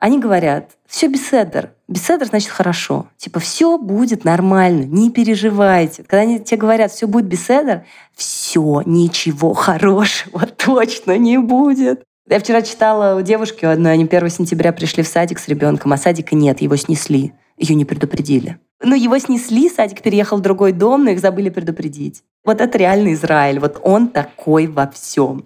Они говорят, все беседер. Беседер значит хорошо. Типа все будет нормально, не переживайте. Когда они тебе говорят, все будет беседер, все, ничего хорошего точно не будет. Я вчера читала у девушки одной, они 1 сентября пришли в садик с ребенком, а садика нет, его снесли. Ее не предупредили. Ну, его снесли, садик переехал в другой дом, но их забыли предупредить. Вот это реальный Израиль. Вот он такой во всем.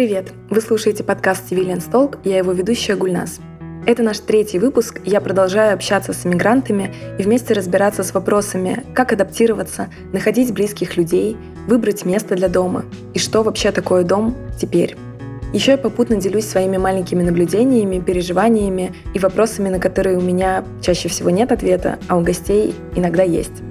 Привет! Вы слушаете подкаст Civilian Talk, я его ведущая Гульнас. Это наш третий выпуск, я продолжаю общаться с иммигрантами и вместе разбираться с вопросами, как адаптироваться, находить близких людей, выбрать место для дома и что вообще такое дом теперь. Еще я попутно делюсь своими маленькими наблюдениями, переживаниями и вопросами, на которые у меня чаще всего нет ответа, а у гостей иногда есть.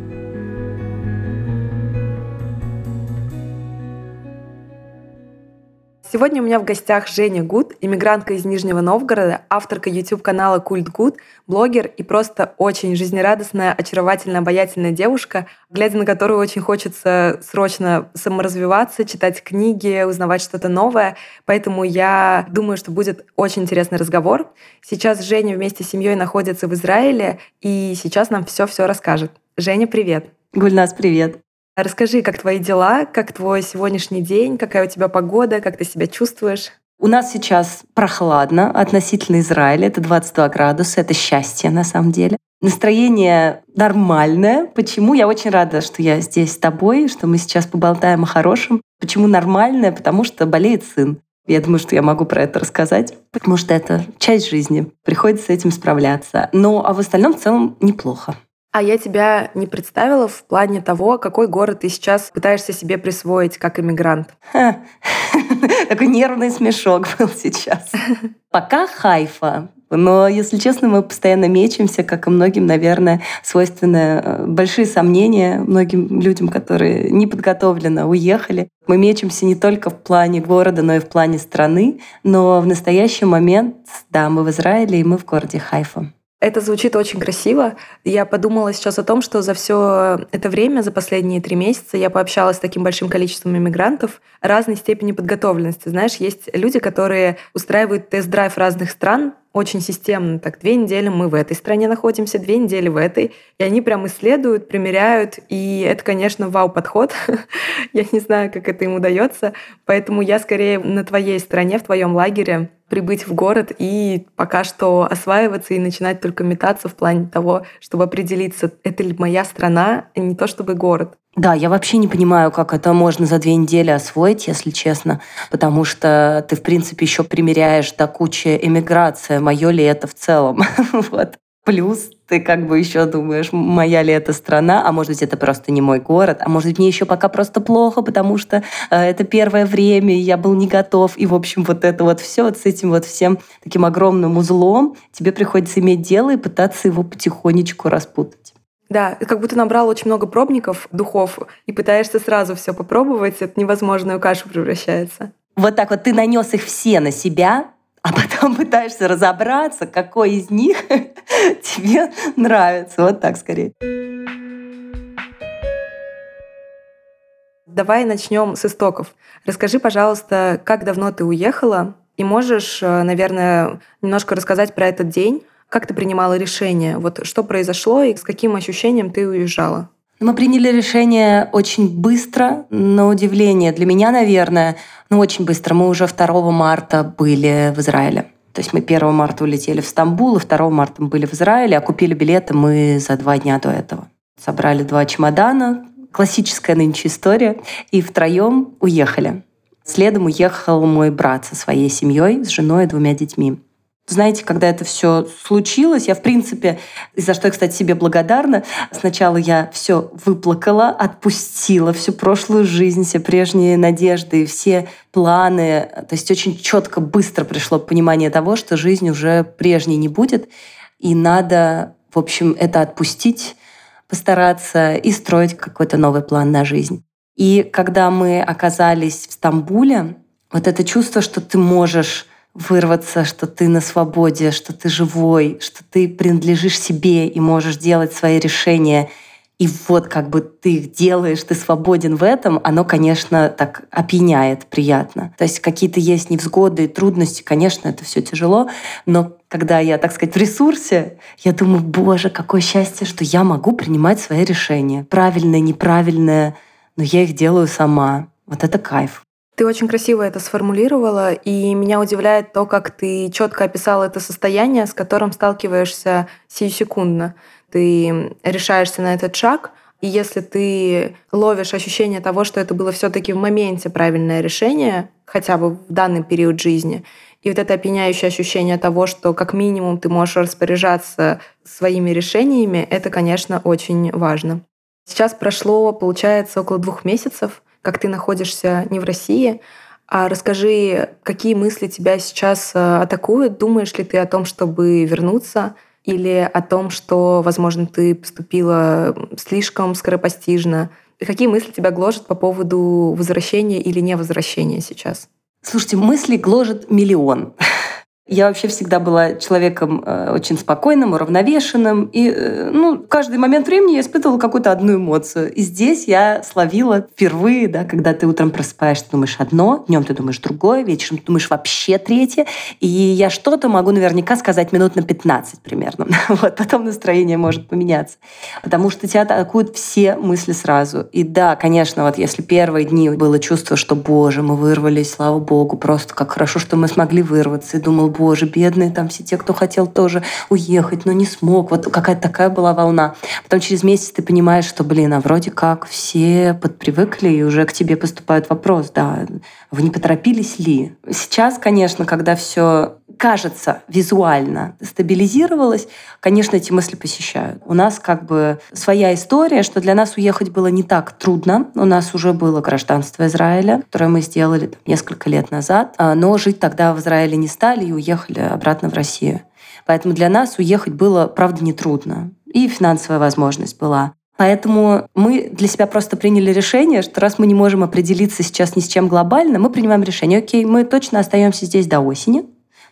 Сегодня у меня в гостях Женя Гуд, иммигрантка из Нижнего Новгорода, авторка YouTube-канала Культ Гуд, блогер и просто очень жизнерадостная, очаровательная, обаятельная девушка, глядя на которую очень хочется срочно саморазвиваться, читать книги, узнавать что-то новое. Поэтому я думаю, что будет очень интересный разговор. Сейчас Женя вместе с семьей находится в Израиле, и сейчас нам все-все расскажет. Женя, привет! Гульнас, привет! Расскажи, как твои дела, как твой сегодняшний день, какая у тебя погода, как ты себя чувствуешь? У нас сейчас прохладно относительно Израиля. Это 22 градуса. Это счастье на самом деле. Настроение нормальное. Почему? Я очень рада, что я здесь с тобой, что мы сейчас поболтаем о хорошем. Почему нормальное? Потому что болеет сын. Я думаю, что я могу про это рассказать, потому что это часть жизни. Приходится с этим справляться. Но а в остальном в целом неплохо. А я тебя не представила в плане того, какой город ты сейчас пытаешься себе присвоить как иммигрант. Такой нервный смешок был сейчас. Пока Хайфа. Но, если честно, мы постоянно мечемся, как и многим, наверное, свойственны э, большие сомнения многим людям, которые не подготовленно уехали. Мы мечемся не только в плане города, но и в плане страны. Но в настоящий момент, да, мы в Израиле, и мы в городе Хайфа. Это звучит очень красиво. Я подумала сейчас о том, что за все это время, за последние три месяца, я пообщалась с таким большим количеством иммигрантов разной степени подготовленности. Знаешь, есть люди, которые устраивают тест-драйв разных стран, очень системно. Так, две недели мы в этой стране находимся, две недели в этой. И они прям исследуют, примеряют. И это, конечно, вау-подход. я не знаю, как это им удается. Поэтому я скорее на твоей стороне, в твоем лагере прибыть в город и пока что осваиваться и начинать только метаться в плане того, чтобы определиться, это ли моя страна, а не то чтобы город. Да, я вообще не понимаю, как это можно за две недели освоить, если честно, потому что ты, в принципе, еще примеряешь до кучи эмиграция, мое ли это в целом. вот. Плюс ты как бы еще думаешь, моя ли это страна, а может быть, это просто не мой город, а может быть, мне еще пока просто плохо, потому что э, это первое время, я был не готов. И, в общем, вот это вот все вот с этим вот всем таким огромным узлом тебе приходится иметь дело и пытаться его потихонечку распутать. Да, как будто набрал очень много пробников духов и пытаешься сразу все попробовать, это невозможную кашу превращается. Вот так вот ты нанес их все на себя, а потом пытаешься разобраться, какой из них тебе нравится. Вот так скорее. Давай начнем с истоков. Расскажи, пожалуйста, как давно ты уехала, и можешь, э, наверное, немножко рассказать про этот день, как ты принимала решение? Вот что произошло и с каким ощущением ты уезжала? Мы приняли решение очень быстро, на удивление для меня, наверное, ну очень быстро. Мы уже 2 марта были в Израиле. То есть мы 1 марта улетели в Стамбул, и 2 марта мы были в Израиле, а купили билеты мы за два дня до этого. Собрали два чемодана, классическая нынче история, и втроем уехали. Следом уехал мой брат со своей семьей, с женой и двумя детьми. Знаете, когда это все случилось, я, в принципе, за что я, кстати, себе благодарна, сначала я все выплакала, отпустила всю прошлую жизнь, все прежние надежды, все планы. То есть очень четко, быстро пришло понимание того, что жизнь уже прежней не будет, и надо, в общем, это отпустить, постараться и строить какой-то новый план на жизнь. И когда мы оказались в Стамбуле, вот это чувство, что ты можешь вырваться, что ты на свободе, что ты живой, что ты принадлежишь себе и можешь делать свои решения и вот как бы ты их делаешь, ты свободен в этом, оно, конечно, так опьяняет приятно. То есть какие-то есть невзгоды трудности, конечно, это все тяжело, но когда я, так сказать, в ресурсе, я думаю, боже, какое счастье, что я могу принимать свои решения. Правильное, неправильное, но я их делаю сама. Вот это кайф. Ты очень красиво это сформулировала, и меня удивляет то, как ты четко описала это состояние, с которым сталкиваешься сиюсекундно ты решаешься на этот шаг, и если ты ловишь ощущение того, что это было все-таки в моменте правильное решение, хотя бы в данный период жизни, и вот это опьяняющее ощущение того, что как минимум ты можешь распоряжаться своими решениями, это, конечно, очень важно. Сейчас прошло, получается, около двух месяцев, как ты находишься не в России. А расскажи, какие мысли тебя сейчас э, атакуют? Думаешь ли ты о том, чтобы вернуться? или о том, что, возможно, ты поступила слишком скоропостижно? Какие мысли тебя гложат по поводу возвращения или невозвращения сейчас? Слушайте, мысли гложет миллион. Я вообще всегда была человеком э, очень спокойным, уравновешенным. И э, ну, каждый момент времени я испытывала какую-то одну эмоцию. И здесь я словила впервые, да, когда ты утром просыпаешься, думаешь одно, днем ты думаешь другое, вечером ты думаешь вообще третье. И я что-то могу наверняка сказать минут на 15 примерно. вот, потом настроение может поменяться. Потому что тебя атакуют все мысли сразу. И да, конечно, вот если первые дни было чувство, что, боже, мы вырвались, слава богу, просто как хорошо, что мы смогли вырваться. И думал, боже, бедные там все те, кто хотел тоже уехать, но не смог. Вот какая-то такая была волна. Потом через месяц ты понимаешь, что, блин, а вроде как все подпривыкли, и уже к тебе поступает вопрос, да, вы не поторопились ли? Сейчас, конечно, когда все кажется визуально стабилизировалось, конечно, эти мысли посещают. У нас как бы своя история, что для нас уехать было не так трудно. У нас уже было гражданство Израиля, которое мы сделали там, несколько лет назад, а, но жить тогда в Израиле не стали и уехали обратно в Россию. Поэтому для нас уехать было, правда, нетрудно. И финансовая возможность была. Поэтому мы для себя просто приняли решение, что раз мы не можем определиться сейчас ни с чем глобально, мы принимаем решение, окей, мы точно остаемся здесь до осени,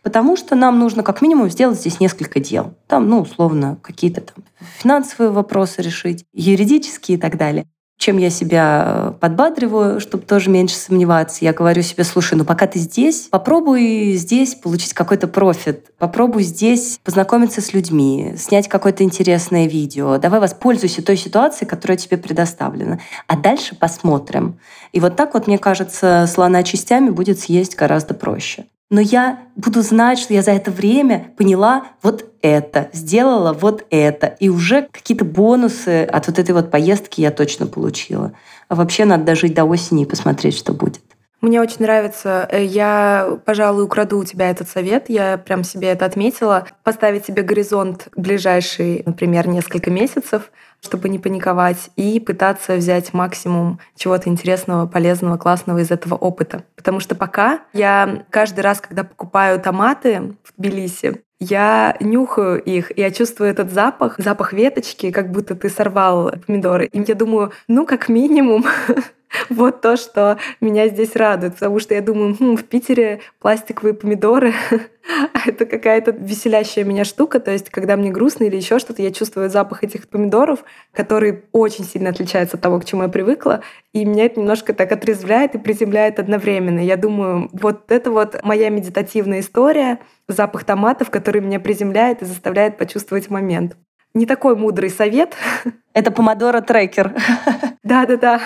потому что нам нужно как минимум сделать здесь несколько дел. Там, ну, условно, какие-то там финансовые вопросы решить, юридические и так далее. Чем я себя э, подбадриваю, чтобы тоже меньше сомневаться. Я говорю себе, слушай, ну пока ты здесь, попробуй здесь получить какой-то профит. Попробуй здесь познакомиться с людьми, снять какое-то интересное видео. Давай воспользуйся той ситуацией, которая тебе предоставлена. А дальше посмотрим. И вот так вот, мне кажется, слона частями будет съесть гораздо проще но я буду знать, что я за это время поняла вот это, сделала вот это, и уже какие-то бонусы от вот этой вот поездки я точно получила. А вообще надо дожить до осени и посмотреть, что будет. Мне очень нравится. Э, я, пожалуй, украду у тебя этот совет. Я прям себе это отметила. Поставить себе горизонт ближайший, например, несколько месяцев — чтобы не паниковать, и пытаться взять максимум чего-то интересного, полезного, классного из этого опыта. Потому что пока я каждый раз, когда покупаю томаты в Тбилиси, я нюхаю их, я чувствую этот запах, запах веточки, как будто ты сорвал помидоры. И я думаю, ну, как минимум, вот то, что меня здесь радует. Потому что я думаю, хм, в Питере пластиковые помидоры это какая-то веселящая меня штука. То есть, когда мне грустно или еще что-то, я чувствую запах этих помидоров, который очень сильно отличается от того, к чему я привыкла. И меня это немножко так отрезвляет и приземляет одновременно. Я думаю, вот это вот моя медитативная история, запах томатов, который меня приземляет и заставляет почувствовать момент не такой мудрый совет. Это помодоро трекер. Да-да-да.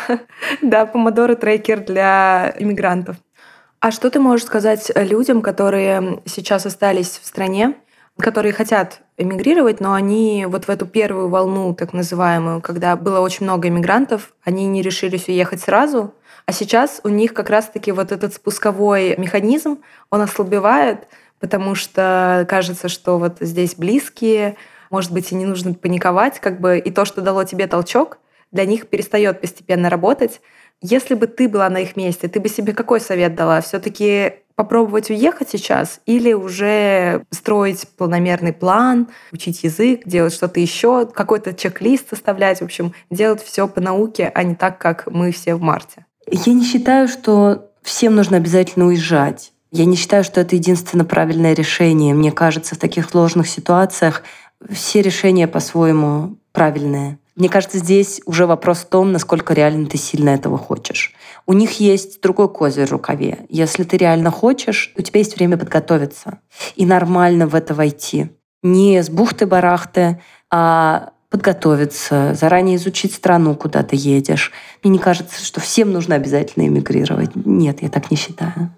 Да, помодоро трекер для иммигрантов. А что ты можешь сказать людям, которые сейчас остались в стране, которые хотят эмигрировать, но они вот в эту первую волну, так называемую, когда было очень много иммигрантов, они не решились уехать сразу, а сейчас у них как раз-таки вот этот спусковой механизм, он ослабевает, потому что кажется, что вот здесь близкие, может быть, и не нужно паниковать, как бы и то, что дало тебе толчок, для них перестает постепенно работать. Если бы ты была на их месте, ты бы себе какой совет дала? Все-таки попробовать уехать сейчас или уже строить планомерный план, учить язык, делать что-то еще, какой-то чек-лист составлять, в общем, делать все по науке, а не так, как мы все в марте? Я не считаю, что всем нужно обязательно уезжать. Я не считаю, что это единственно правильное решение. Мне кажется, в таких сложных ситуациях все решения по-своему правильные. Мне кажется, здесь уже вопрос в том, насколько реально ты сильно этого хочешь. У них есть другой козырь в рукаве. Если ты реально хочешь, у тебя есть время подготовиться и нормально в это войти. Не с бухты-барахты, а подготовиться, заранее изучить страну, куда ты едешь. Мне не кажется, что всем нужно обязательно эмигрировать. Нет, я так не считаю.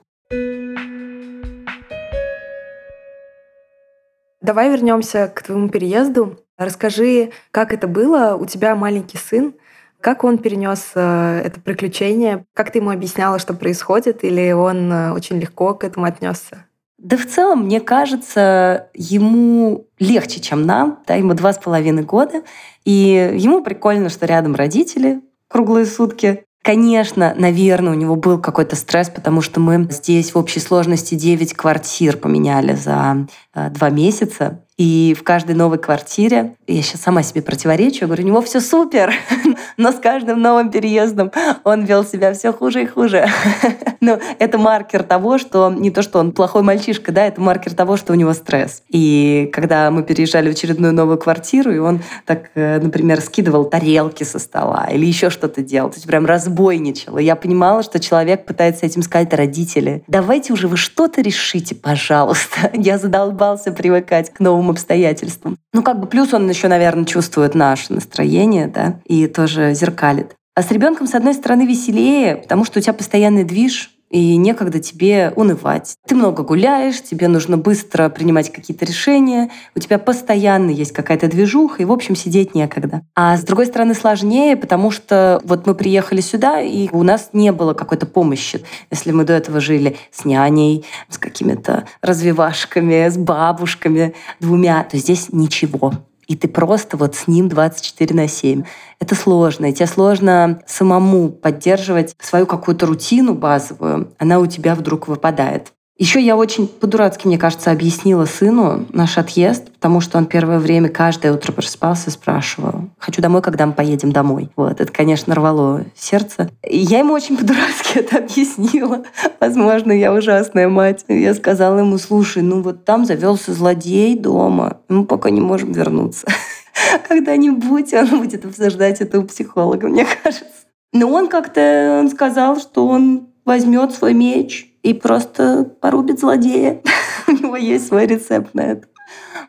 Давай вернемся к твоему переезду. Расскажи, как это было? У тебя маленький сын. Как он перенес э, это приключение? Как ты ему объясняла, что происходит? Или он э, очень легко к этому отнесся? Да в целом, мне кажется, ему легче, чем нам. Да, ему два с половиной года. И ему прикольно, что рядом родители круглые сутки. Конечно, наверное, у него был какой-то стресс, потому что мы здесь в общей сложности 9 квартир поменяли за э, два месяца. И в каждой новой квартире, я сейчас сама себе противоречу, я говорю, у него все супер, но с каждым новым переездом он вел себя все хуже и хуже. Но это маркер того, что не то, что он плохой мальчишка, да, это маркер того, что у него стресс. И когда мы переезжали в очередную новую квартиру, и он так, э, например, скидывал тарелки со стола или еще что-то делал, то есть прям разбойничал. И я понимала, что человек пытается этим сказать родители, давайте уже вы что-то решите, пожалуйста. Я задолбался привыкать к новым обстоятельствам. Ну, как бы плюс он еще, наверное, чувствует наше настроение, да, и тоже зеркалит. А с ребенком, с одной стороны, веселее, потому что у тебя постоянный движ, и некогда тебе унывать. Ты много гуляешь, тебе нужно быстро принимать какие-то решения, у тебя постоянно есть какая-то движуха, и, в общем, сидеть некогда. А с другой стороны, сложнее, потому что вот мы приехали сюда, и у нас не было какой-то помощи. Если мы до этого жили с няней, с какими-то развивашками, с бабушками двумя, то здесь ничего и ты просто вот с ним 24 на 7. Это сложно, и тебе сложно самому поддерживать свою какую-то рутину базовую, она у тебя вдруг выпадает. Еще я очень по-дурацки, мне кажется, объяснила сыну наш отъезд, потому что он первое время каждое утро просыпался и спрашивал, хочу домой, когда мы поедем домой. Вот, это, конечно, рвало сердце. И я ему очень по-дурацки это объяснила. Возможно, я ужасная мать. Я сказала ему, слушай, ну вот там завелся злодей дома, мы пока не можем вернуться. Когда-нибудь он будет обсуждать это у психолога, мне кажется. Но он как-то сказал, что он возьмет свой меч и просто порубит злодея. У него есть свой рецепт на это.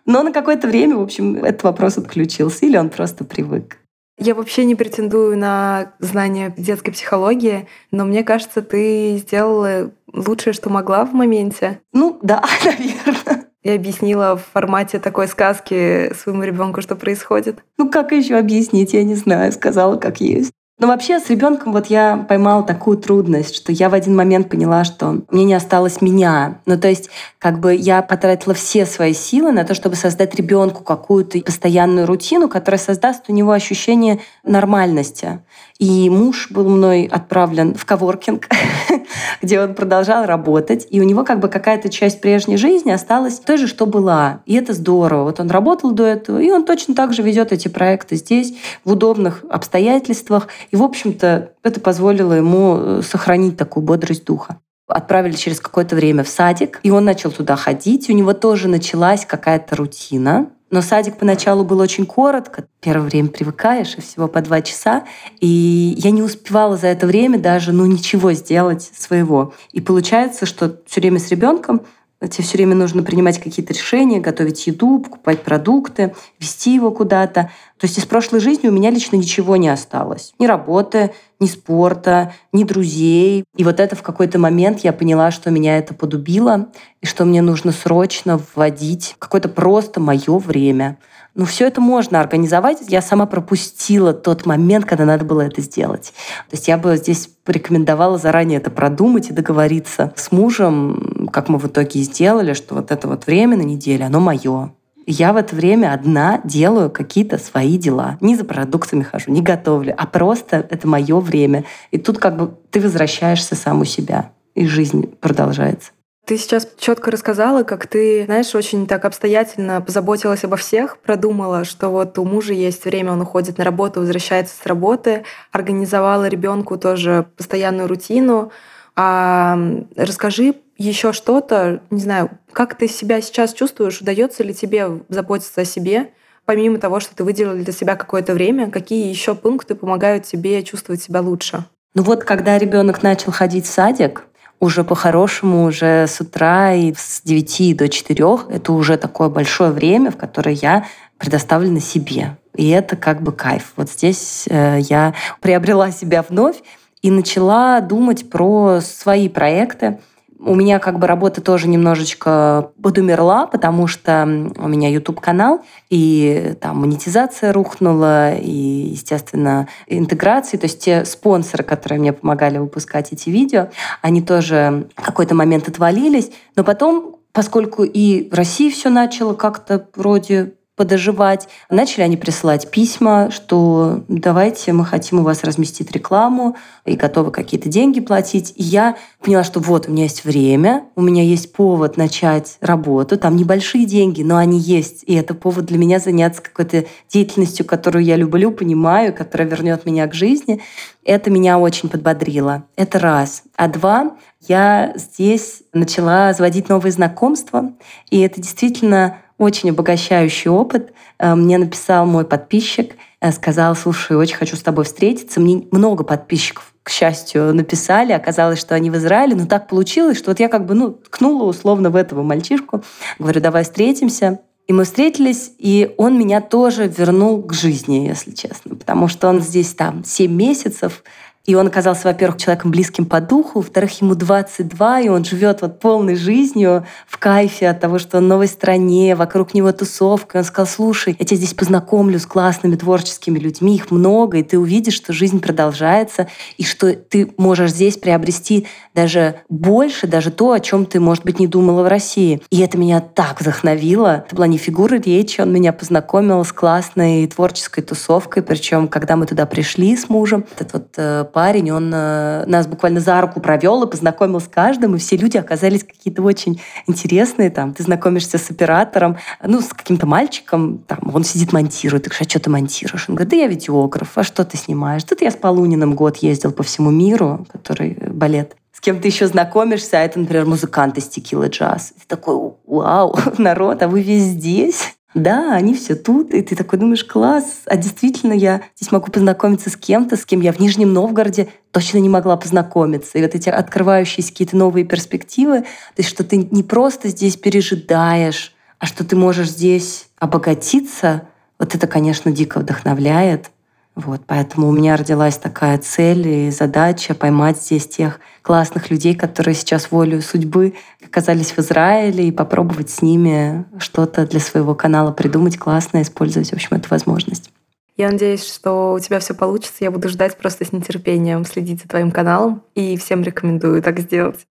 Но на какое-то время, в общем, этот вопрос отключился, или он просто привык. Я вообще не претендую на знание детской психологии, но мне кажется, ты сделала лучшее, что могла в моменте. Ну да, наверное. Я объяснила в формате такой сказки своему ребенку, что происходит. Ну как еще объяснить, я не знаю, сказала как есть. Но вообще с ребенком вот я поймала такую трудность, что я в один момент поняла, что мне не осталось меня. Ну то есть как бы я потратила все свои силы на то, чтобы создать ребенку какую-то постоянную рутину, которая создаст у него ощущение нормальности. И муж был мной отправлен в коворкинг, где он продолжал работать, и у него как бы какая-то часть прежней жизни осталась той же, что была. И это здорово. Вот он работал до этого, и он точно так же ведет эти проекты здесь, в удобных обстоятельствах. И, в общем-то, это позволило ему э, сохранить такую бодрость духа отправили через какое-то время в садик, и он начал туда ходить, у него тоже началась какая-то рутина. Но садик поначалу был очень коротко. Первое время привыкаешь, и всего по два часа. И я не успевала за это время даже ну, ничего сделать своего. И получается, что все время с ребенком Тебе все время нужно принимать какие-то решения, готовить еду, покупать продукты, вести его куда-то. То есть из прошлой жизни у меня лично ничего не осталось. Ни работы, ни спорта, ни друзей. И вот это в какой-то момент я поняла, что меня это подубило, и что мне нужно срочно вводить какое-то просто мое время. Ну, все это можно организовать. Я сама пропустила тот момент, когда надо было это сделать. То есть я бы здесь порекомендовала заранее это продумать и договориться с мужем, как мы в итоге сделали, что вот это вот время на неделю, оно мое. Я в это время одна делаю какие-то свои дела. Не за продуктами хожу, не готовлю, а просто это мое время. И тут как бы ты возвращаешься сам у себя, и жизнь продолжается. Ты сейчас четко рассказала, как ты, знаешь, очень так обстоятельно позаботилась обо всех, продумала, что вот у мужа есть время, он уходит на работу, возвращается с работы, организовала ребенку тоже постоянную рутину. А расскажи еще что-то, не знаю, как ты себя сейчас чувствуешь, удается ли тебе заботиться о себе, помимо того, что ты выделила для себя какое-то время, какие еще пункты помогают тебе чувствовать себя лучше? Ну вот, когда ребенок начал ходить в садик, уже по-хорошему, уже с утра и с 9 до 4, это уже такое большое время, в которое я предоставлена себе. И это как бы кайф. Вот здесь э, я приобрела себя вновь и начала думать про свои проекты. У меня как бы работа тоже немножечко подумерла, потому что у меня YouTube-канал, и там монетизация рухнула, и, естественно, интеграции. То есть те спонсоры, которые мне помогали выпускать эти видео, они тоже в какой-то момент отвалились. Но потом, поскольку и в России все начало как-то вроде подоживать. Начали они присылать письма, что давайте, мы хотим у вас разместить рекламу и готовы какие-то деньги платить. И я поняла, что вот у меня есть время, у меня есть повод начать работу. Там небольшие деньги, но они есть. И это повод для меня заняться какой-то деятельностью, которую я люблю, понимаю, которая вернет меня к жизни. Это меня очень подбодрило. Это раз. А два, я здесь начала заводить новые знакомства. И это действительно очень обогащающий опыт. Э, мне написал мой подписчик, э, сказал, слушай, очень хочу с тобой встретиться. Мне много подписчиков, к счастью, написали. Оказалось, что они в Израиле. Но так получилось, что вот я как бы ну, ткнула условно в этого мальчишку. Говорю, давай встретимся. И мы встретились, и он меня тоже вернул к жизни, если честно. Потому что он здесь там 7 месяцев, и он оказался, во-первых, человеком близким по духу, во-вторых, ему 22, и он живет вот полной жизнью, в кайфе от того, что он в новой стране, вокруг него тусовка. И он сказал, слушай, я тебя здесь познакомлю с классными творческими людьми, их много, и ты увидишь, что жизнь продолжается, и что ты можешь здесь приобрести даже больше, даже то, о чем ты, может быть, не думала в России. И это меня так вдохновило. Это была не фигура речи, он меня познакомил с классной творческой тусовкой, причем, когда мы туда пришли с мужем, этот вот э, парень, он э, нас буквально за руку провел и познакомил с каждым, и все люди оказались какие-то очень интересные. Там, ты знакомишься с оператором, ну, с каким-то мальчиком, там, он сидит, монтирует. Ты говоришь, а что ты монтируешь? Он говорит, да я видеограф, а что ты снимаешь? Тут я с Полуниным год ездил по всему миру, который э, балет с кем ты еще знакомишься, а это, например, музыкант из текила джаз. ты такой, вау, народ, а вы весь здесь? Да, они все тут, и ты такой думаешь, класс, а действительно я здесь могу познакомиться с кем-то, с кем я в Нижнем Новгороде точно не могла познакомиться. И вот эти открывающиеся какие-то новые перспективы, то есть что ты не просто здесь пережидаешь, а что ты можешь здесь обогатиться, вот это, конечно, дико вдохновляет. Вот, поэтому у меня родилась такая цель и задача поймать здесь тех классных людей, которые сейчас волю судьбы оказались в Израиле, и попробовать с ними что-то для своего канала придумать классное, использовать, в общем, эту возможность. Я надеюсь, что у тебя все получится. Я буду ждать просто с нетерпением следить за твоим каналом и всем рекомендую так сделать.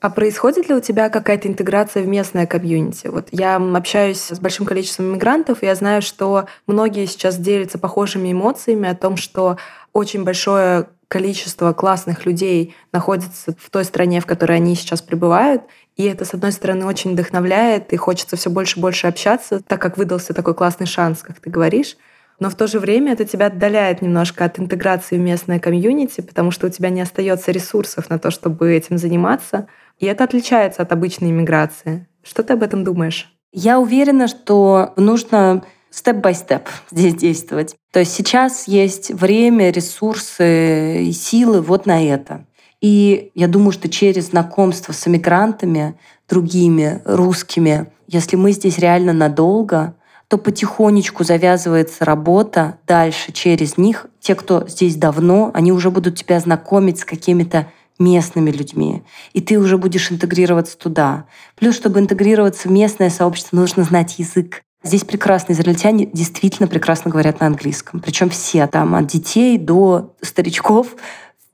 А происходит ли у тебя какая-то интеграция в местное комьюнити? Вот я общаюсь с большим количеством мигрантов, и я знаю, что многие сейчас делятся похожими эмоциями о том, что очень большое количество классных людей находится в той стране, в которой они сейчас пребывают. И это, с одной стороны, очень вдохновляет, и хочется все больше и больше общаться, так как выдался такой классный шанс, как ты говоришь. Но в то же время это тебя отдаляет немножко от интеграции в местное комьюнити, потому что у тебя не остается ресурсов на то, чтобы этим заниматься. И это отличается от обычной иммиграции. Что ты об этом думаешь? Я уверена, что нужно степ-бай-степ здесь действовать. То есть сейчас есть время, ресурсы и силы вот на это. И я думаю, что через знакомство с эмигрантами, другими, русскими, если мы здесь реально надолго, то потихонечку завязывается работа дальше через них. Те, кто здесь давно, они уже будут тебя знакомить с какими-то местными людьми, и ты уже будешь интегрироваться туда. Плюс, чтобы интегрироваться в местное сообщество, нужно знать язык. Здесь прекрасные израильтяне действительно прекрасно говорят на английском. Причем все там, от детей до старичков.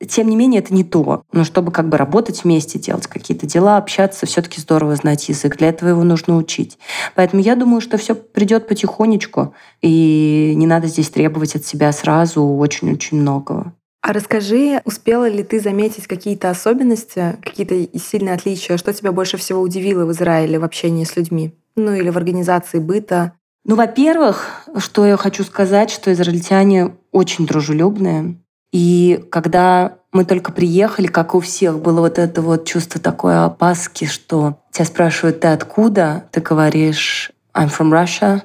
Тем не менее, это не то. Но чтобы как бы работать вместе, делать какие-то дела, общаться, все таки здорово знать язык. Для этого его нужно учить. Поэтому я думаю, что все придет потихонечку, и не надо здесь требовать от себя сразу очень-очень многого. А расскажи, успела ли ты заметить какие-то особенности, какие-то сильные отличия? Что тебя больше всего удивило в Израиле в общении с людьми? Ну или в организации быта? Ну, во-первых, что я хочу сказать, что израильтяне очень дружелюбные. И когда Мы только приехали, как у всех, было вот это вот чувство такой опаски, что тебя спрашивают, ты откуда? Ты говоришь, I'm from Russia,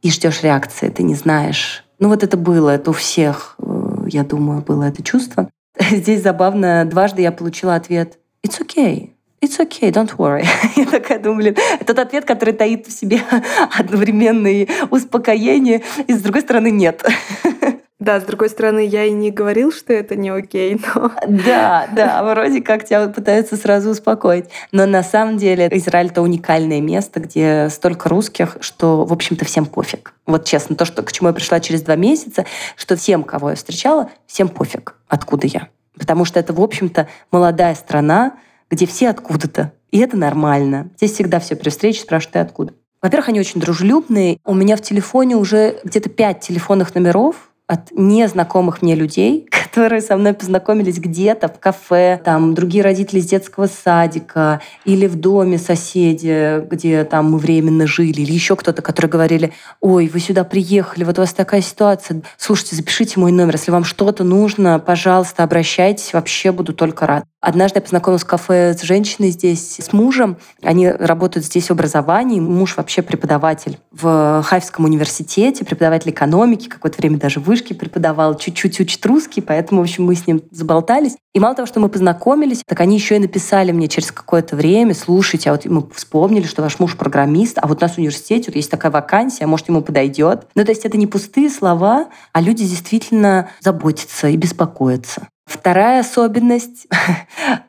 и ждешь реакции, ты не знаешь. Ну вот это было, это у всех, э, я думаю, было это чувство. Здесь забавно, дважды я получила ответ «It's okay». It's okay, don't worry. Я такая думаю, блин, этот ответ, который таит в себе одновременное успокоение, и с другой стороны нет. Да, с другой стороны, я и не говорил, что это не окей, но... Да, да, вроде как тебя пытаются сразу успокоить. Но на самом деле Израиль — это уникальное место, где столько русских, что, в общем-то, всем пофиг. Вот честно, то, что, к чему я пришла через два месяца, что всем, кого я встречала, всем пофиг, откуда я. Потому что это, в общем-то, молодая страна, где все откуда-то. И это нормально. Здесь всегда все при встрече спрашивают, ты откуда. Во-первых, они очень дружелюбные. У меня в телефоне уже где-то пять телефонных номеров, от незнакомых мне людей, которые со мной познакомились где-то в кафе, там другие родители из детского садика или в доме соседи, где там мы временно жили, или еще кто-то, которые говорили, ой, вы сюда приехали, вот у вас такая ситуация, слушайте, запишите мой номер, если вам что-то нужно, пожалуйста, обращайтесь, вообще буду только рад. Однажды я познакомилась в кафе с женщиной здесь, с мужем. Они работают здесь в образовании. Муж вообще преподаватель в Хайфском университете, преподаватель экономики, какое-то время даже в вышке преподавал, чуть-чуть учит русский, поэтому, в общем, мы с ним заболтались. И мало того, что мы познакомились, так они еще и написали мне через какое-то время, слушайте, а вот мы вспомнили, что ваш муж программист, а вот у нас в университете вот есть такая вакансия, может, ему подойдет. Ну, то есть это не пустые слова, а люди действительно заботятся и беспокоятся. Вторая особенность,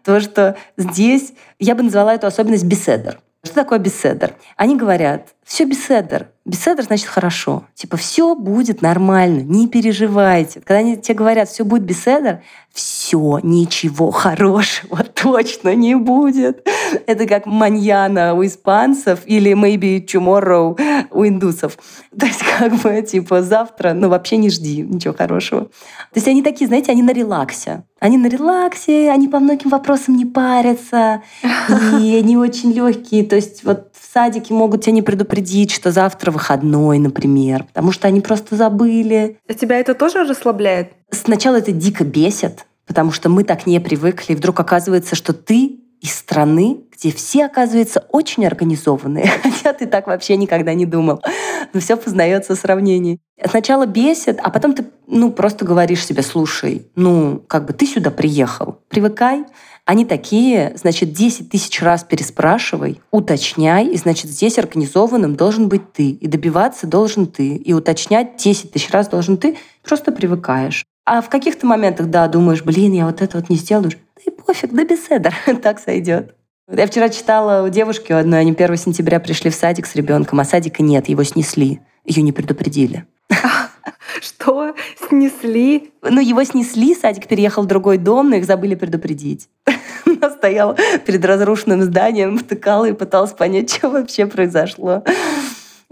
то, что здесь, я бы назвала эту особенность беседер. Что такое беседер? Они говорят, все беседер. Беседер значит хорошо. Типа все будет нормально, не переживайте. Когда они тебе говорят, все будет беседер, все, ничего хорошего точно не будет. Это как маньяна у испанцев или maybe tomorrow у индусов. То есть как бы типа завтра, ну вообще не жди ничего хорошего. То есть они такие, знаете, они на релаксе. Они на релаксе, они по многим вопросам не парятся, и они очень легкие. То есть вот садике могут тебя не предупредить, что завтра выходной, например, потому что они просто забыли. А тебя это тоже расслабляет? Сначала это дико бесит, потому что мы так не привыкли, и вдруг оказывается, что ты из страны, где все, оказывается, очень организованные, хотя ты так вообще никогда не думал. Но все познается в сравнении. Сначала бесит, а потом ты ну, просто говоришь себе, слушай, ну, как бы ты сюда приехал, привыкай, они такие, значит, 10 тысяч раз переспрашивай, уточняй, и, значит, здесь организованным должен быть ты, и добиваться должен ты, и уточнять 10 тысяч раз должен ты, просто привыкаешь. А в каких-то моментах, да, думаешь, блин, я вот это вот не сделаю, да и пофиг, да беседа, так сойдет. Я вчера читала у девушки у одной, они 1 сентября пришли в садик с ребенком, а садика нет, его снесли. Ее не предупредили. Что? Снесли? Ну, его снесли, садик переехал в другой дом, но их забыли предупредить. Она стояла перед разрушенным зданием, втыкала и пыталась понять, что вообще произошло.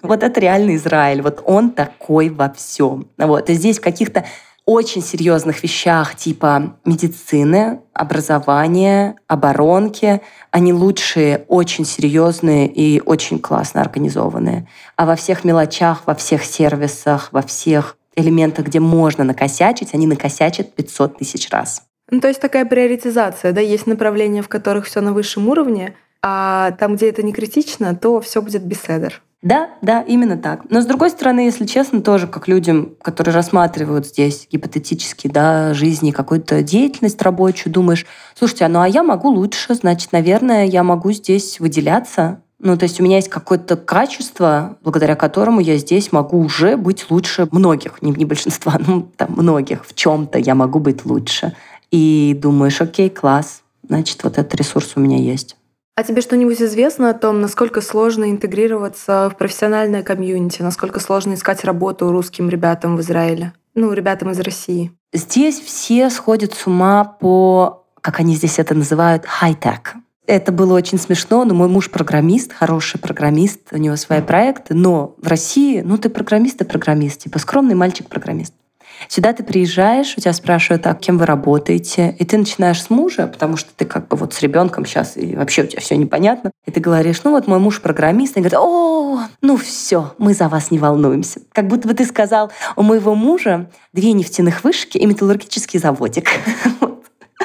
Вот это реальный Израиль. Вот он такой во всем. Вот. И здесь в каких-то очень серьезных вещах типа медицины, образования, оборонки. Они лучшие, очень серьезные и очень классно организованные. А во всех мелочах, во всех сервисах, во всех элементах, где можно накосячить, они накосячат 500 тысяч раз. Ну, то есть такая приоритизация, да, есть направления, в которых все на высшем уровне, а там, где это не критично, то все будет беседер. Да, да, именно так. Но с другой стороны, если честно, тоже как людям, которые рассматривают здесь гипотетически, да, жизни, какую-то деятельность рабочую, думаешь, слушайте, а ну а я могу лучше, значит, наверное, я могу здесь выделяться. Ну, то есть у меня есть какое-то качество, благодаря которому я здесь могу уже быть лучше многих, не, не большинства, ну, там, многих. В чем-то я могу быть лучше. И думаешь, окей, класс, значит, вот этот ресурс у меня есть. А тебе что-нибудь известно о том, насколько сложно интегрироваться в профессиональное комьюнити, насколько сложно искать работу русским ребятам в Израиле? Ну, ребятам из России. Здесь все сходят с ума по, как они здесь это называют, хай-тек. Это было очень смешно, но мой муж программист, хороший программист, у него свои проекты, но в России, ну ты программист и программист, типа скромный мальчик-программист. Сюда ты приезжаешь, у тебя спрашивают, а кем вы работаете? И ты начинаешь с мужа, потому что ты как бы вот с ребенком сейчас, и вообще у тебя все непонятно. И ты говоришь, ну вот мой муж программист. И говорит, о, ну все, мы за вас не волнуемся. Как будто бы ты сказал, у моего мужа две нефтяных вышки и металлургический заводик.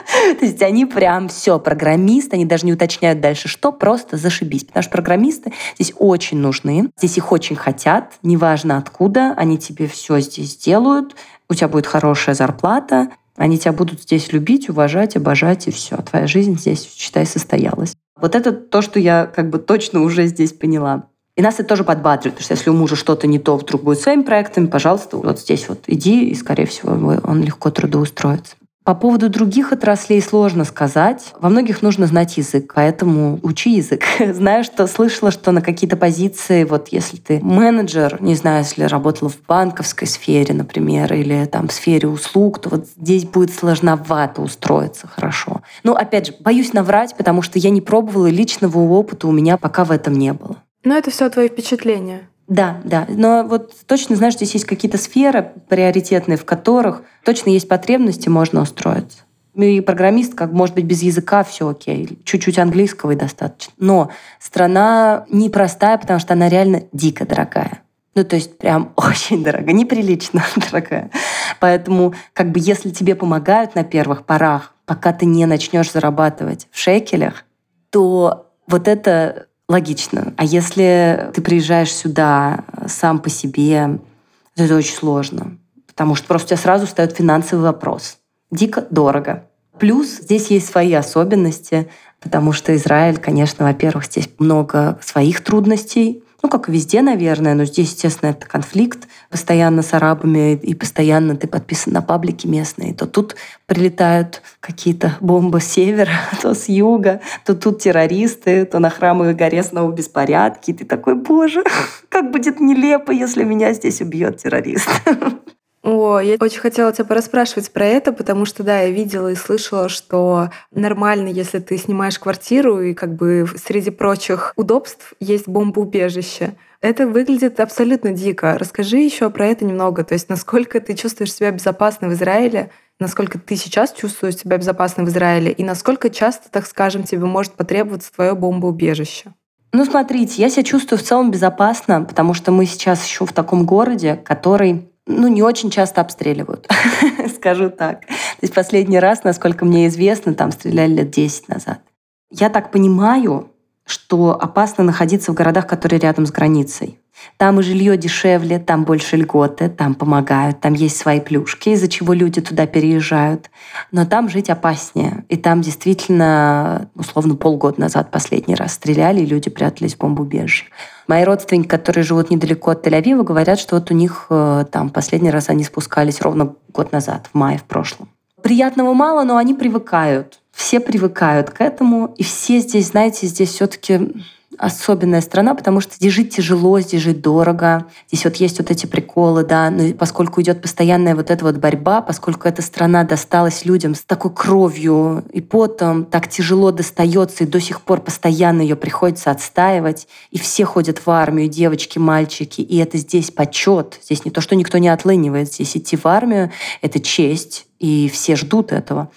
То есть они прям все, программисты, они даже не уточняют дальше, что, просто зашибись. Потому что программисты здесь очень нужны, здесь их очень хотят, неважно откуда, они тебе все здесь сделают, у тебя будет хорошая зарплата, они тебя будут здесь любить, уважать, обожать, и все. Твоя жизнь здесь, считай, состоялась. Вот это то, что я как бы точно уже здесь поняла. И нас это тоже подбадривает, потому что если у мужа что-то не то вдруг будет своими проектами, пожалуйста, вот здесь вот иди, и, скорее всего, он легко трудоустроится. По поводу других отраслей сложно сказать. Во многих нужно знать язык, поэтому учи язык. Знаю, что слышала, что на какие-то позиции, вот если ты менеджер, не знаю, если работала в банковской сфере, например, или там в сфере услуг, то вот здесь будет сложновато устроиться хорошо. Но опять же, боюсь наврать, потому что я не пробовала, и личного опыта у меня пока в этом не было. Но это все твои впечатления. Да, да. Но вот точно, знаешь, здесь есть какие-то сферы приоритетные, в которых точно есть потребности, можно устроиться. И программист, как может быть, без языка все окей. Чуть-чуть английского и достаточно. Но страна непростая, потому что она реально дико дорогая. Ну, то есть прям очень дорого, неприлично дорогая. Поэтому, как бы, если тебе помогают на первых порах, пока ты не начнешь зарабатывать в шекелях, то вот это логично. А если ты приезжаешь сюда сам по себе, то это очень сложно. Потому что просто у тебя сразу встает финансовый вопрос. Дико дорого. Плюс здесь есть свои особенности, потому что Израиль, конечно, во-первых, здесь много своих трудностей, ну, как везде, наверное, но здесь, естественно, это конфликт постоянно с арабами, и постоянно ты подписан на паблики местные. То тут прилетают какие-то бомбы с севера, то с юга, то тут террористы, то на храмовой горе снова беспорядки. И ты такой, боже, как будет нелепо, если меня здесь убьет террорист. О, я очень хотела тебя порасспрашивать про это, потому что, да, я видела и слышала, что нормально, если ты снимаешь квартиру, и как бы среди прочих удобств есть бомбоубежище. Это выглядит абсолютно дико. Расскажи еще про это немного. То есть насколько ты чувствуешь себя безопасно в Израиле, насколько ты сейчас чувствуешь себя безопасно в Израиле, и насколько часто, так скажем, тебе может потребоваться твое бомбоубежище? Ну, смотрите, я себя чувствую в целом безопасно, потому что мы сейчас еще в таком городе, который ну, не очень часто обстреливают, скажу так. То есть последний раз, насколько мне известно, там стреляли лет 10 назад. Я так понимаю, что опасно находиться в городах, которые рядом с границей. Там и жилье дешевле, там больше льготы, там помогают, там есть свои плюшки, из-за чего люди туда переезжают. Но там жить опаснее. И там действительно, условно, полгода назад последний раз стреляли, и люди прятались в бомбоубежище. Мои родственники, которые живут недалеко от Тель-Авива, говорят, что вот у них э, там последний раз они спускались ровно год назад, в мае в прошлом. Приятного мало, но они привыкают. Все привыкают к этому, и все здесь, знаете, здесь все-таки особенная страна, потому что здесь жить тяжело, здесь жить дорого. Здесь вот есть вот эти приколы, да, но поскольку идет постоянная вот эта вот борьба, поскольку эта страна досталась людям с такой кровью и потом, так тяжело достается, и до сих пор постоянно ее приходится отстаивать, и все ходят в армию, девочки, мальчики, и это здесь почет. Здесь не то, что никто не отлынивает, здесь идти в армию — это честь, и все ждут этого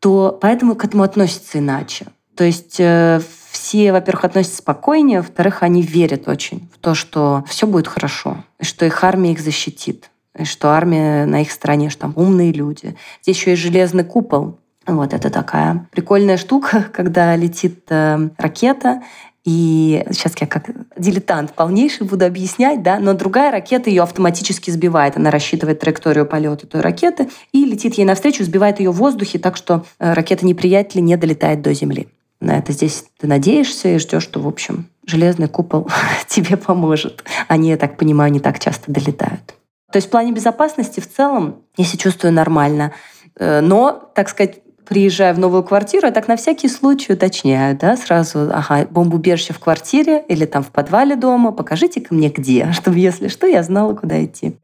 то поэтому к этому относятся иначе. То есть э, все, во-первых, относятся спокойнее, во-вторых, они верят очень в то, что все будет хорошо, и что их армия их защитит, и что армия на их стороне, что там умные люди. Здесь еще есть железный купол. Вот это такая прикольная штука, когда летит э, ракета, и сейчас я как дилетант полнейший буду объяснять, да, но другая ракета ее автоматически сбивает. Она рассчитывает траекторию полета той ракеты и летит ей навстречу, сбивает ее в воздухе так, что э, ракета неприятеля не долетает до Земли на это здесь ты надеешься и ждешь, что, в общем, железный купол тебе поможет. Они, я так понимаю, не так часто долетают. То есть в плане безопасности в целом я себя чувствую нормально. Э, но, так сказать, приезжая в новую квартиру, я так на всякий случай уточняю, да, сразу, ага, бомбоубежище в квартире или там в подвале дома, покажите-ка мне где, чтобы, если что, я знала, куда идти.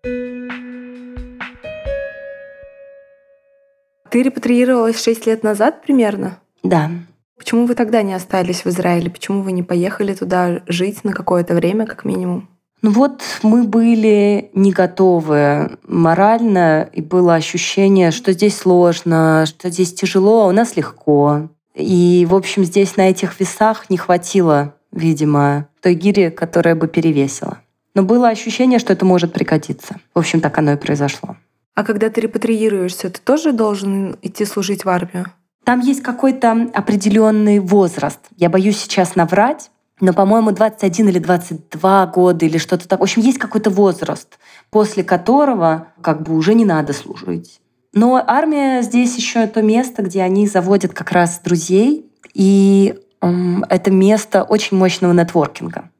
Ты репатриировалась 6 лет назад примерно? Да. Почему вы тогда не остались в Израиле? Почему вы не поехали туда жить на какое-то время, как минимум? Ну вот мы были не готовы морально, и было ощущение, что здесь сложно, что здесь тяжело, а у нас легко. И, в общем, здесь на этих весах не хватило, видимо, той гири, которая бы перевесила. Но было ощущение, что это может пригодиться. В общем, так оно и произошло. А когда ты репатриируешься, ты тоже должен идти служить в армию? Там есть какой-то определенный возраст. Я боюсь сейчас наврать, но, по-моему, 21 или 22 года или что-то такое. В общем, есть какой-то возраст, после которого как бы уже не надо служить. Но армия здесь еще то место, где они заводят как раз друзей, и эм, это место очень мощного нетворкинга.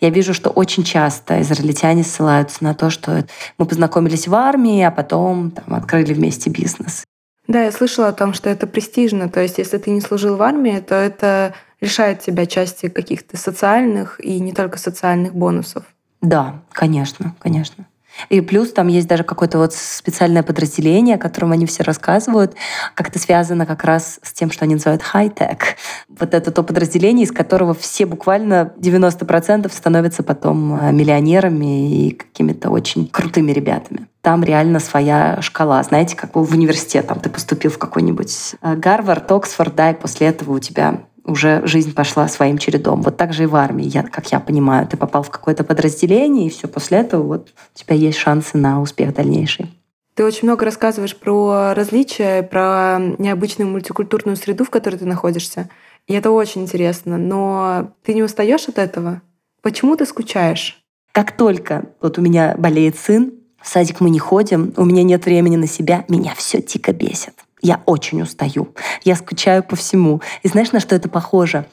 Я вижу, что очень часто израильтяне ссылаются на то, что мы познакомились в армии, а потом там, открыли вместе бизнес. Да, я слышала о том, что это престижно. То есть, если ты не служил в армии, то это лишает тебя части каких-то социальных и не только социальных бонусов. Да, конечно, конечно. И плюс там есть даже какое-то вот специальное подразделение, о котором они все рассказывают, как-то связано как раз с тем, что они называют хай-тек. Вот это то подразделение, из которого все буквально 90% становятся потом э, миллионерами и какими-то очень крутыми ребятами. Там реально своя шкала. Знаете, как в университет, там ты поступил в какой-нибудь э, Гарвард, Оксфорд, да, и после этого у тебя уже жизнь пошла своим чередом. Вот так же и в армии, я, как я понимаю. Ты попал в какое-то подразделение, и все после этого вот у тебя есть шансы на успех дальнейший. Ты очень много рассказываешь про различия, про необычную мультикультурную среду, в которой ты находишься. И это очень интересно. Но ты не устаешь от этого? Почему ты скучаешь? Как только вот у меня болеет сын, в садик мы не ходим, у меня нет времени на себя, меня все дико бесит. Я очень устаю. Я скучаю по всему. И знаешь, на что это похоже?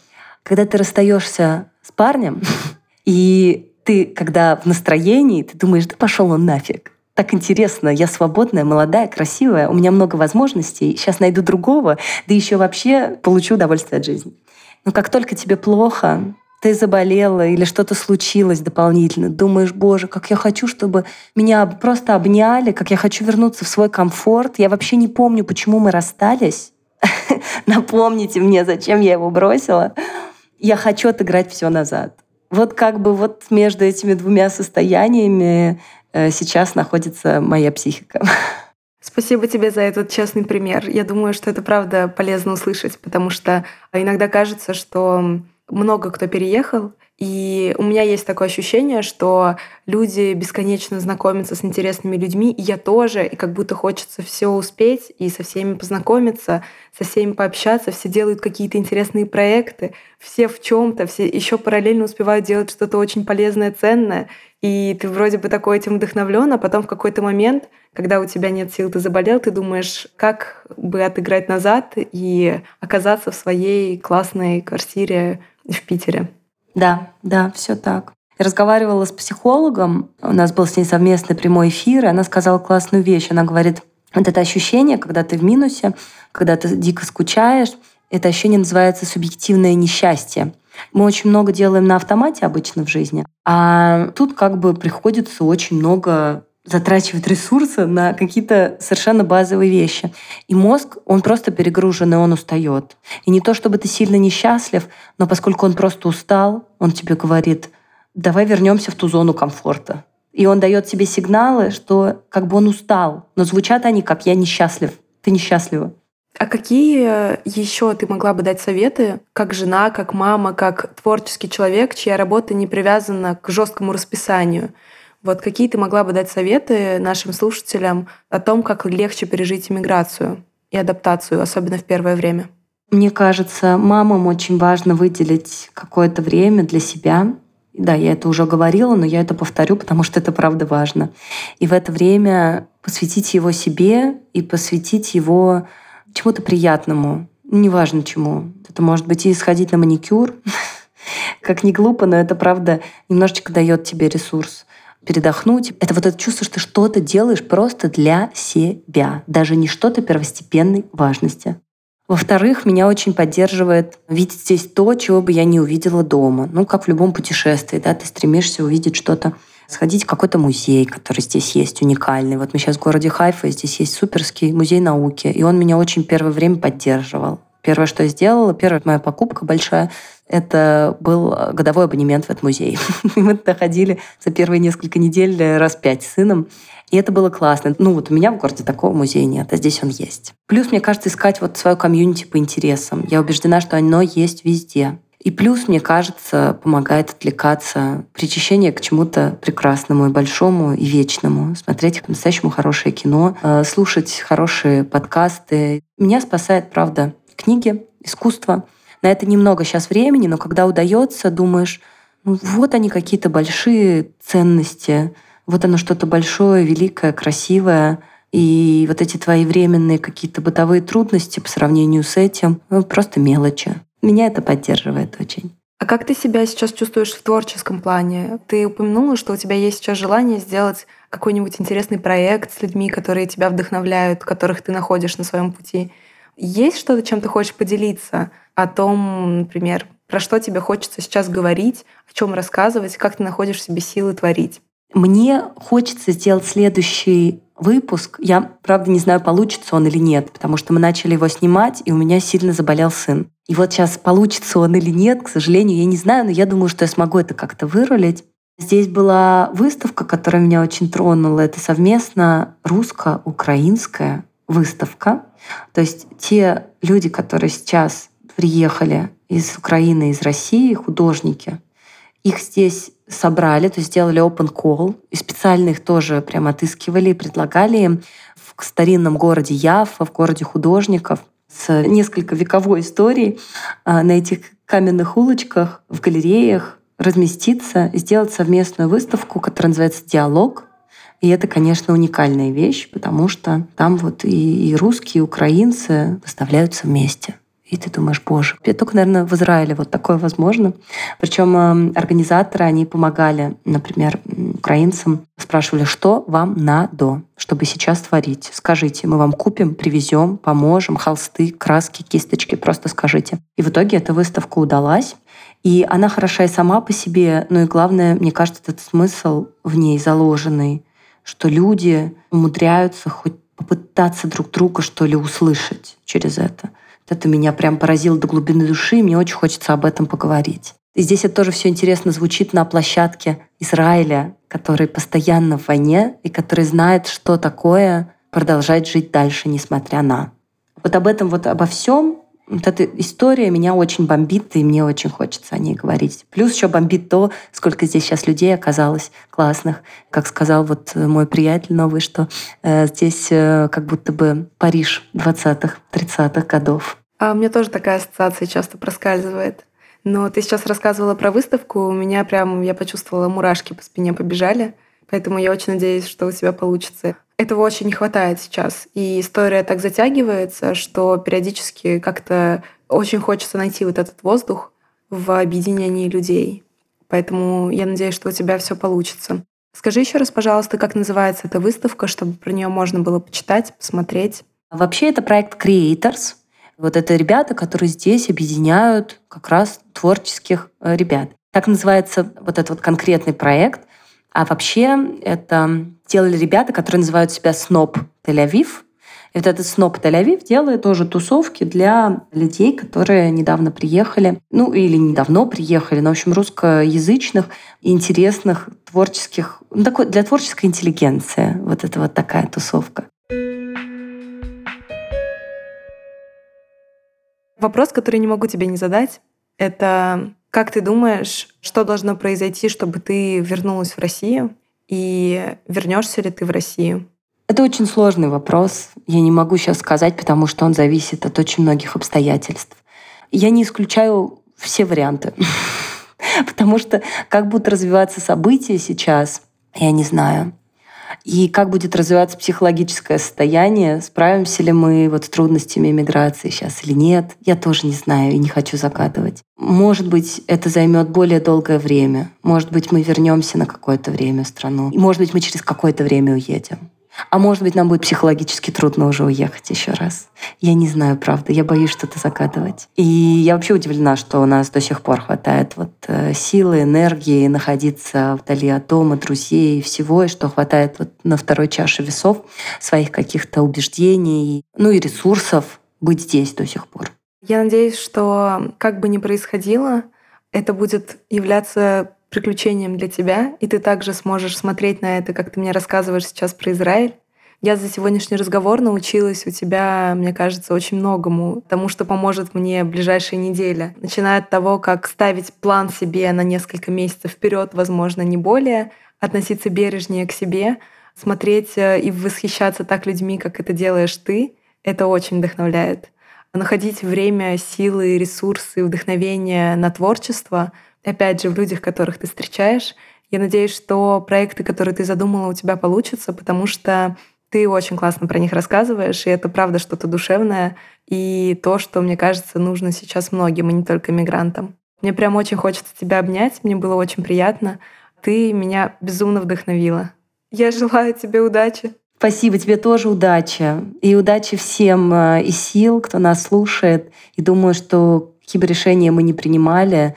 Когда ты расстаешься с парнем, и ты, когда в настроении, ты думаешь, да пошел он нафиг. Так интересно, я свободная, молодая, красивая, у меня много возможностей, сейчас найду другого, да еще вообще получу удовольствие от жизни. Но как только тебе плохо, ты заболела или что-то случилось дополнительно, думаешь, боже, как я хочу, чтобы меня просто обняли, как я хочу вернуться в свой комфорт. Я вообще не помню, почему мы расстались. Напомните мне, зачем я его бросила. Я хочу отыграть все назад. Вот как бы вот между этими двумя состояниями э, сейчас находится моя психика. Спасибо тебе за этот честный пример. Я думаю, что это правда полезно услышать, потому что иногда кажется, что много кто переехал, и у меня есть такое ощущение, что люди бесконечно знакомятся с интересными людьми, и я тоже, и как будто хочется все успеть и со всеми познакомиться, со всеми пообщаться, все делают какие-то интересные проекты, все в чем-то, все еще параллельно успевают делать что-то очень полезное, ценное, и ты вроде бы такой этим вдохновлен, а потом в какой-то момент, когда у тебя нет сил, ты заболел, ты думаешь, как бы отыграть назад и оказаться в своей классной квартире в Питере. Да, да, все так. Я разговаривала с психологом, у нас был с ней совместный прямой эфир, и она сказала классную вещь. Она говорит, вот это ощущение, когда ты в минусе, когда ты дико скучаешь, это ощущение называется субъективное несчастье. Мы очень много делаем на автомате обычно в жизни, а тут как бы приходится очень много затрачивать ресурсы на какие-то совершенно базовые вещи. И мозг, он просто перегружен, и он устает. И не то, чтобы ты сильно несчастлив, но поскольку он просто устал, он тебе говорит, давай вернемся в ту зону комфорта. И он дает тебе сигналы, что как бы он устал, но звучат они как «я несчастлив», «ты несчастлива». А какие еще ты могла бы дать советы, как жена, как мама, как творческий человек, чья работа не привязана к жесткому расписанию? Вот какие ты могла бы дать советы нашим слушателям о том, как легче пережить иммиграцию и адаптацию, особенно в первое время? Мне кажется, мамам очень важно выделить какое-то время для себя. Да, я это уже говорила, но я это повторю, потому что это правда важно. И в это время посвятить его себе и посвятить его чему-то приятному, неважно чему. Это может быть и сходить на маникюр, как не глупо, но это правда немножечко дает тебе ресурс передохнуть. Это вот это чувство, что ты что-то делаешь просто для себя, даже не что-то первостепенной важности. Во-вторых, меня очень поддерживает видеть здесь то, чего бы я не увидела дома. Ну, как в любом путешествии, да, ты стремишься увидеть что-то, сходить в какой-то музей, который здесь есть, уникальный. Вот мы сейчас в городе Хайфа, здесь есть суперский музей науки, и он меня очень первое время поддерживал. Первое, что я сделала, первая моя покупка большая, это был годовой абонемент в этот музей. мы туда ходили за первые несколько недель раз пять с сыном. И это было классно. Ну вот у меня в городе такого музея нет, а здесь он есть. Плюс, мне кажется, искать вот свою комьюнити по интересам. Я убеждена, что оно есть везде. И плюс, мне кажется, помогает отвлекаться, причащение к чему-то прекрасному и большому и вечному, смотреть по-настоящему хорошее кино, э, слушать хорошие подкасты. Меня спасает, правда, книги, искусство. На это немного сейчас времени, но когда удается, думаешь, ну вот они какие-то большие ценности, вот оно что-то большое, великое, красивое, и вот эти твои временные какие-то бытовые трудности по сравнению с этим, ну, просто мелочи. Меня это поддерживает очень. А как ты себя сейчас чувствуешь в творческом плане? Ты упомянула, что у тебя есть сейчас желание сделать какой-нибудь интересный проект с людьми, которые тебя вдохновляют, которых ты находишь на своем пути. Есть что-то, чем ты хочешь поделиться? О том, например, про что тебе хочется сейчас говорить, о чем рассказывать, как ты находишь в себе силы творить? Мне хочется сделать следующий выпуск. Я, правда, не знаю, получится он или нет, потому что мы начали его снимать, и у меня сильно заболел сын. И вот сейчас получится он или нет, к сожалению, я не знаю, но я думаю, что я смогу это как-то вырулить. Здесь была выставка, которая меня очень тронула. Это совместно русско-украинская выставка. То есть те люди, которые сейчас приехали из Украины, из России, художники, их здесь собрали, то есть сделали open call, и специально их тоже прям отыскивали и предлагали им в старинном городе Яфа, в городе художников, с несколько вековой историей а, на этих каменных улочках, в галереях разместиться, сделать совместную выставку, которая называется «Диалог», и это, конечно, уникальная вещь, потому что там вот и, и русские, и украинцы выставляются вместе. И ты думаешь, боже, это только, наверное, в Израиле вот такое возможно. Причем эм, организаторы, они помогали, например, украинцам, спрашивали, что вам надо, чтобы сейчас творить. Скажите, мы вам купим, привезем, поможем, холсты, краски, кисточки, просто скажите. И в итоге эта выставка удалась. И она хороша и сама по себе, но и главное, мне кажется, этот смысл в ней заложенный, что люди умудряются хоть попытаться друг друга, что ли, услышать через это. Это меня прям поразило до глубины души, и мне очень хочется об этом поговорить. И здесь это тоже все интересно звучит на площадке Израиля, который постоянно в войне и который знает, что такое продолжать жить дальше, несмотря на. Вот об этом, вот обо всем вот эта история меня очень бомбит, и мне очень хочется о ней говорить. Плюс еще бомбит то, сколько здесь сейчас людей оказалось классных. Как сказал вот мой приятель новый, что э, здесь э, как будто бы Париж 20-х, 30-х годов. А меня тоже такая ассоциация часто проскальзывает. Но ты сейчас рассказывала про выставку, у меня прям, я почувствовала, мурашки по спине побежали. Поэтому я очень надеюсь, что у тебя получится. Этого очень не хватает сейчас. И история так затягивается, что периодически как-то очень хочется найти вот этот воздух в объединении людей. Поэтому я надеюсь, что у тебя все получится. Скажи еще раз, пожалуйста, как называется эта выставка, чтобы про нее можно было почитать, посмотреть. Вообще это проект Creators. Вот это ребята, которые здесь объединяют как раз творческих э, ребят. Так называется вот этот вот конкретный проект. А вообще это делали ребята, которые называют себя Сноб Тель-Авив. И вот этот Сноб Тель-Авив делает тоже тусовки для людей, которые недавно приехали, ну или недавно приехали, но, в общем, русскоязычных, интересных, творческих, ну, такой, для творческой интеллигенции. Вот это вот такая тусовка. Вопрос, который не могу тебе не задать, это как ты думаешь, что должно произойти, чтобы ты вернулась в Россию? И вернешься ли ты в Россию? Это очень сложный вопрос. Я не могу сейчас сказать, потому что он зависит от очень многих обстоятельств. Я не исключаю все варианты. Потому что как будут развиваться события сейчас, я не знаю и как будет развиваться психологическое состояние, справимся ли мы вот с трудностями миграции сейчас или нет, я тоже не знаю и не хочу закатывать. Может быть, это займет более долгое время. Может быть, мы вернемся на какое-то время в страну. И может быть, мы через какое-то время уедем. А может быть, нам будет психологически трудно уже уехать еще раз. Я не знаю, правда. Я боюсь что-то закатывать. И я вообще удивлена, что у нас до сих пор хватает вот э, силы, энергии находиться вдали от дома, друзей, всего, и что хватает вот на второй чаше весов своих каких-то убеждений, ну и ресурсов быть здесь до сих пор. Я надеюсь, что как бы ни происходило, это будет являться приключением для тебя, и ты также сможешь смотреть на это, как ты мне рассказываешь сейчас про Израиль. Я за сегодняшний разговор научилась у тебя, мне кажется, очень многому, тому, что поможет мне в ближайшие недели. Начиная от того, как ставить план себе на несколько месяцев вперед, возможно, не более, относиться бережнее к себе, смотреть э, и восхищаться так людьми, как это делаешь ты, это очень вдохновляет. находить время, силы, ресурсы, вдохновение на творчество, опять же, в людях, которых ты встречаешь. Я надеюсь, что проекты, которые ты задумала, у тебя получатся, потому что ты очень классно про них рассказываешь, и это правда что-то душевное, и то, что, мне кажется, нужно сейчас многим, и не только мигрантам. Мне прям очень хочется тебя обнять, мне было очень приятно. Ты меня безумно вдохновила. Я желаю тебе удачи. Спасибо тебе тоже удачи. И удачи всем э, и сил, кто нас слушает. И думаю, что какие бы решения мы не принимали,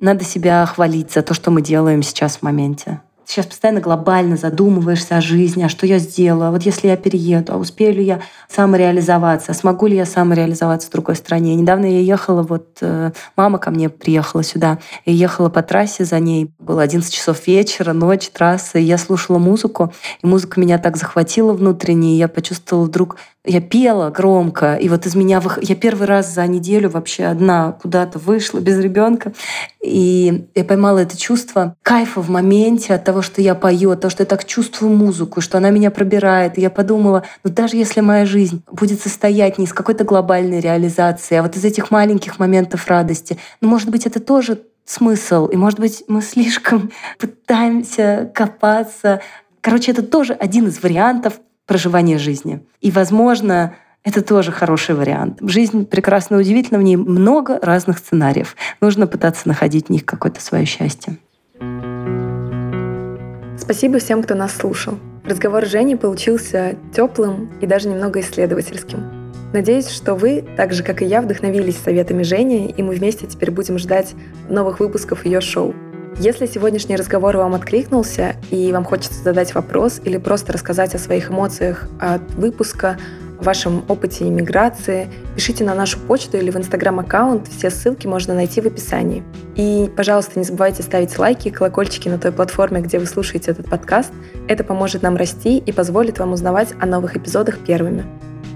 надо себя хвалить за то, что мы делаем сейчас в моменте. Сейчас постоянно глобально задумываешься о жизни, а что я сделала, вот если я перееду, а успею ли я самореализоваться, а смогу ли я самореализоваться в другой стране. Недавно я ехала, вот э, мама ко мне приехала сюда, и ехала по трассе за ней, было 11 часов вечера, ночь, трасса, и я слушала музыку, и музыка меня так захватила внутренне, и я почувствовала вдруг я пела громко, и вот из меня вых... я первый раз за неделю вообще одна куда-то вышла без ребенка, и я поймала это чувство кайфа в моменте от того, что я пою, от того, что я так чувствую музыку, что она меня пробирает. И я подумала, ну даже если моя жизнь будет состоять не из какой-то глобальной реализации, а вот из этих маленьких моментов радости, ну может быть это тоже смысл, и может быть мы слишком пытаемся копаться. Короче, это тоже один из вариантов проживания жизни. И, возможно, это тоже хороший вариант. Жизнь прекрасно удивительна, в ней много разных сценариев. Нужно пытаться находить в них какое-то свое счастье. Спасибо всем, кто нас слушал. Разговор Жени получился теплым и даже немного исследовательским. Надеюсь, что вы, так же как и я, вдохновились советами Жени, и мы вместе теперь будем ждать новых выпусков ее шоу. Если сегодняшний разговор вам откликнулся и вам хочется задать вопрос или просто рассказать о своих эмоциях от выпуска, вашем опыте иммиграции, пишите на нашу почту или в инстаграм-аккаунт. Все ссылки можно найти в описании. И, пожалуйста, не забывайте ставить лайки и колокольчики на той платформе, где вы слушаете этот подкаст. Это поможет нам расти и позволит вам узнавать о новых эпизодах первыми.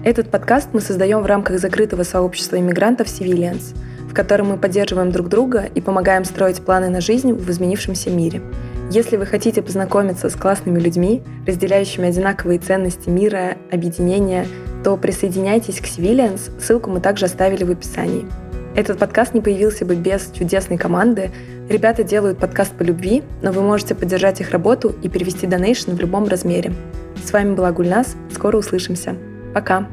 Этот подкаст мы создаем в рамках закрытого сообщества иммигрантов Civilians – в котором мы поддерживаем друг друга и помогаем строить планы на жизнь в изменившемся мире. Если вы хотите познакомиться с классными людьми, разделяющими одинаковые ценности мира, объединения, то присоединяйтесь к Civilians, ссылку мы также оставили в описании. Этот подкаст не появился бы без чудесной команды. Ребята делают подкаст по любви, но вы можете поддержать их работу и перевести донейшн в любом размере. С вами была Гульнас, скоро услышимся. Пока!